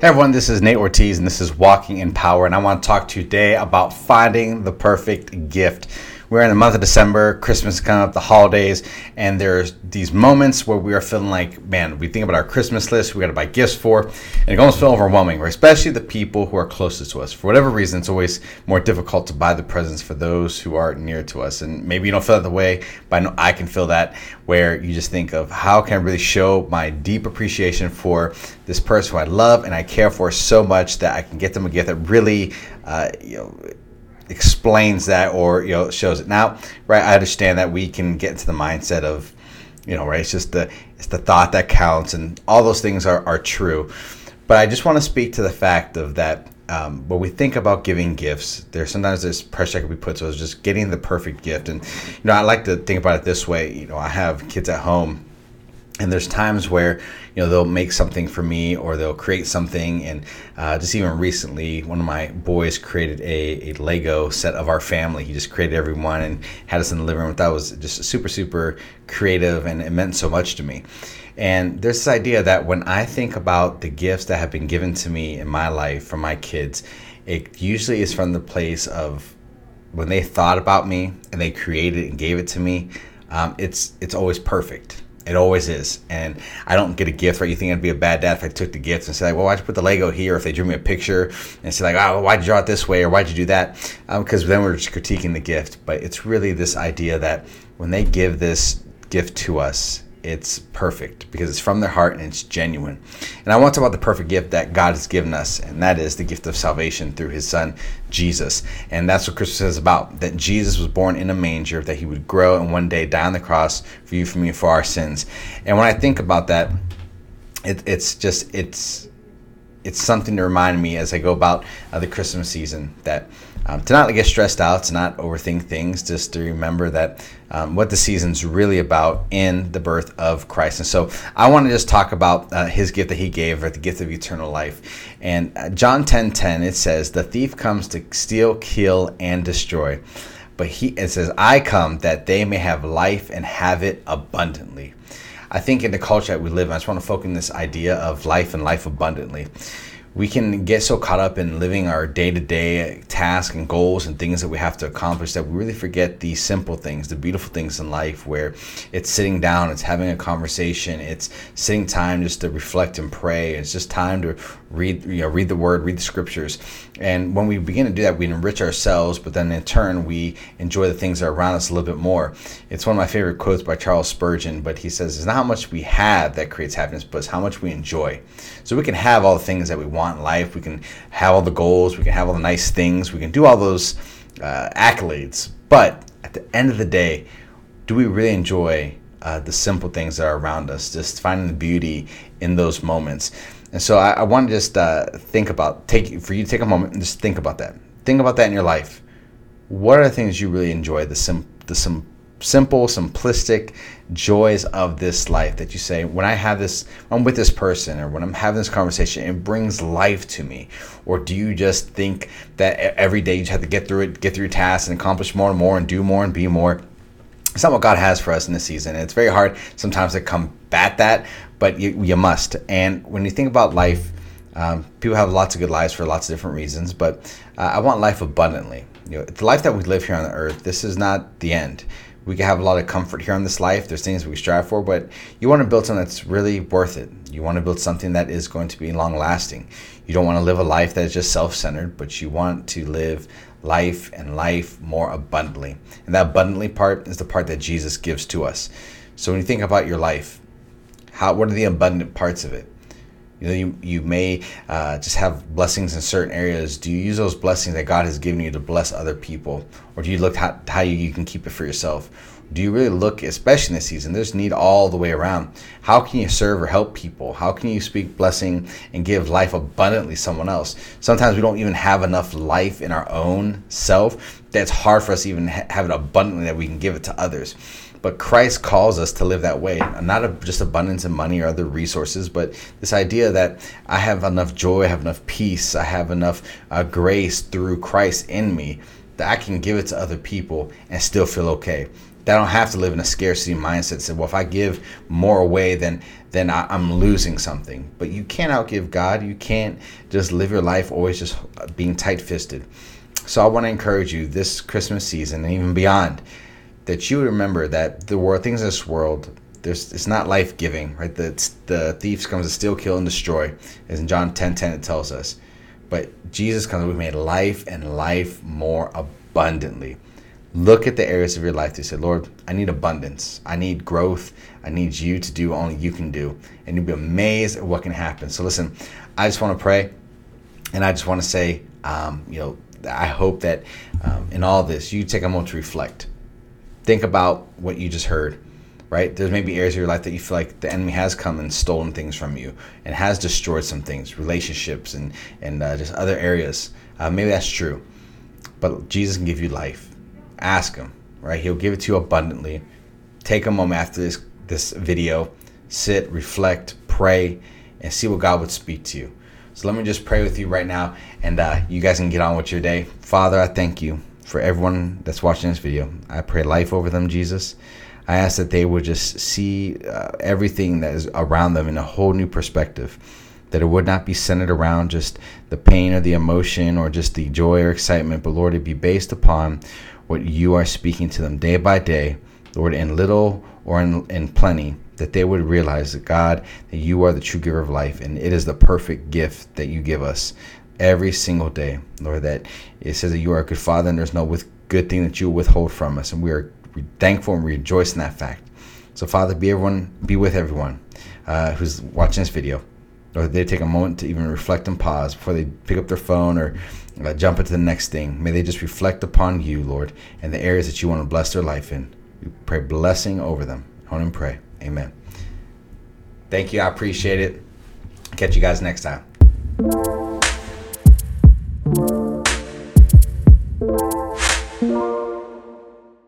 Hey everyone, this is Nate Ortiz and this is Walking in Power, and I want to talk to you today about finding the perfect gift. We're in the month of December, Christmas is coming up, the holidays, and there's these moments where we are feeling like, man, we think about our Christmas list, we got to buy gifts for, and it almost feels overwhelming, especially the people who are closest to us. For whatever reason, it's always more difficult to buy the presents for those who are near to us. And maybe you don't feel that the way, but I know I can feel that where you just think of how can I really show my deep appreciation for this person who I love and I care for so much that I can get them a gift that really, uh, you know, explains that or you know shows it. Now right i understand that we can get into the mindset of you know right it's just the it's the thought that counts and all those things are, are true. But i just want to speak to the fact of that um, when we think about giving gifts there's sometimes this pressure that can be put to us just getting the perfect gift. And you know i like to think about it this way you know i have kids at home and there's times where you know they'll make something for me or they'll create something. And uh, just even recently one of my boys created a, a lego set of our family. He just created everyone and had us in the living room. That was just super super creative and it meant so much to me. And there's this idea that when i think about the gifts that have been given to me in my life from my kids it usually is from the place of when they thought about me and they created and gave it to me um, it's it's always perfect it always is. And I don't get a gift, right? You think I'd be a bad dad if I took the gifts and said, like, well, why'd you put the Lego here? Or if they drew me a picture and said, like, oh, why'd you draw it this way? Or why'd you do that? Because um, then we're just critiquing the gift. But it's really this idea that when they give this gift to us, it's perfect because it's from their heart and it's genuine. And I want to talk about the perfect gift that God has given us, and that is the gift of salvation through his son, Jesus. And that's what Christmas is about that Jesus was born in a manger, that he would grow and one day die on the cross for you, for me, for our sins. And when I think about that, it, it's just, it's, it's something to remind me as I go about uh, the Christmas season that um, to not get stressed out, to not overthink things, just to remember that um, what the season's really about in the birth of Christ. And so I want to just talk about uh, his gift that he gave, or the gift of eternal life. And uh, John 10 10, it says, The thief comes to steal, kill, and destroy. But he, it says, I come that they may have life and have it abundantly. I think in the culture that we live in, I just want to focus on this idea of life and life abundantly. We can get so caught up in living our day to day tasks and goals and things that we have to accomplish that we really forget the simple things, the beautiful things in life where it's sitting down, it's having a conversation, it's sitting time just to reflect and pray. It's just time to read, you know, read the word, read the scriptures. And when we begin to do that, we enrich ourselves, but then in turn, we enjoy the things that are around us a little bit more. It's one of my favorite quotes by Charles Spurgeon, but he says, It's not how much we have that creates happiness, but it's how much we enjoy. So we can have all the things that we want in life, we can have all the goals, we can have all the nice things, we can do all those uh, accolades. But at the end of the day, do we really enjoy uh, the simple things that are around us, just finding the beauty in those moments? And so I, I want to just uh, think about take for you to take a moment and just think about that. Think about that in your life. What are the things you really enjoy? The sim the sim simple, simplistic joys of this life that you say, when I have this, I'm with this person, or when I'm having this conversation, it brings life to me? Or do you just think that every day you have to get through it, get through your tasks, and accomplish more and more, and do more and be more? It's not what God has for us in this season. it's very hard sometimes to combat that, but you, you must. And when you think about life, um, people have lots of good lives for lots of different reasons, but uh, I want life abundantly. You know, the life that we live here on the earth, this is not the end. We can have a lot of comfort here on this life. There's things we strive for, but you want to build something that's really worth it. You want to build something that is going to be long lasting. You don't want to live a life that is just self centered, but you want to live life and life more abundantly. And that abundantly part is the part that Jesus gives to us. So when you think about your life, how what are the abundant parts of it? You know, you, you may uh, just have blessings in certain areas. Do you use those blessings that God has given you to bless other people? Or do you look how, how you, you can keep it for yourself? Do you really look, especially in this season, there's need all the way around. How can you serve or help people? How can you speak blessing and give life abundantly to someone else? Sometimes we don't even have enough life in our own self. That's hard for us to even have it abundantly that we can give it to others. But Christ calls us to live that way, not just abundance in money or other resources, but this idea that I have enough joy, I have enough peace, I have enough uh, grace through Christ in me that I can give it to other people and still feel okay. That I don't have to live in a scarcity mindset. Say, well, if I give more away, then then I, am losing something. But you can't outgive God. You can't just live your life always just being tight-fisted. So I want to encourage you this Christmas season and even beyond that you remember that the world things in this world there's it's not life giving, right? The the thief comes to steal, kill, and destroy, as in John 10 10 it tells us. But Jesus comes, we made life and life more abundantly. Look at the areas of your life you say, Lord, I need abundance. I need growth. I need you to do only you can do. And you'll be amazed at what can happen. So listen, I just want to pray and I just want to say, um, you know, I hope that um, in all this, you take a moment to reflect. Think about what you just heard right? There's maybe areas of your life that you feel like the enemy has come and stolen things from you and has destroyed some things, relationships and and uh, just other areas. Uh, maybe that's true, but Jesus can give you life. Ask Him, right? He'll give it to you abundantly. Take a moment after this this video, sit, reflect, pray, and see what God would speak to you. So let me just pray with you right now, and uh, you guys can get on with your day. Father, I thank you for everyone that's watching this video. I pray life over them, Jesus. I ask that they would just see uh, everything that is around them in a whole new perspective. That it would not be centered around just the pain or the emotion or just the joy or excitement, but Lord, it be based upon what you are speaking to them day by day, Lord, in little or in, in plenty, that they would realize that God, that you are the true giver of life, and it is the perfect gift that you give us every single day, Lord. That it says that you are a good Father, and there's no with good thing that you withhold from us, and we are thankful and rejoice in that fact. So, Father, be everyone, be with everyone uh, who's watching this video, or they take a moment to even reflect and pause before they pick up their phone or uh, jump into the next thing. May they just reflect upon you, Lord, and the areas that you want to bless their life in. We pray blessing over them. Want to pray. Amen. Thank you. I appreciate it. Catch you guys next time.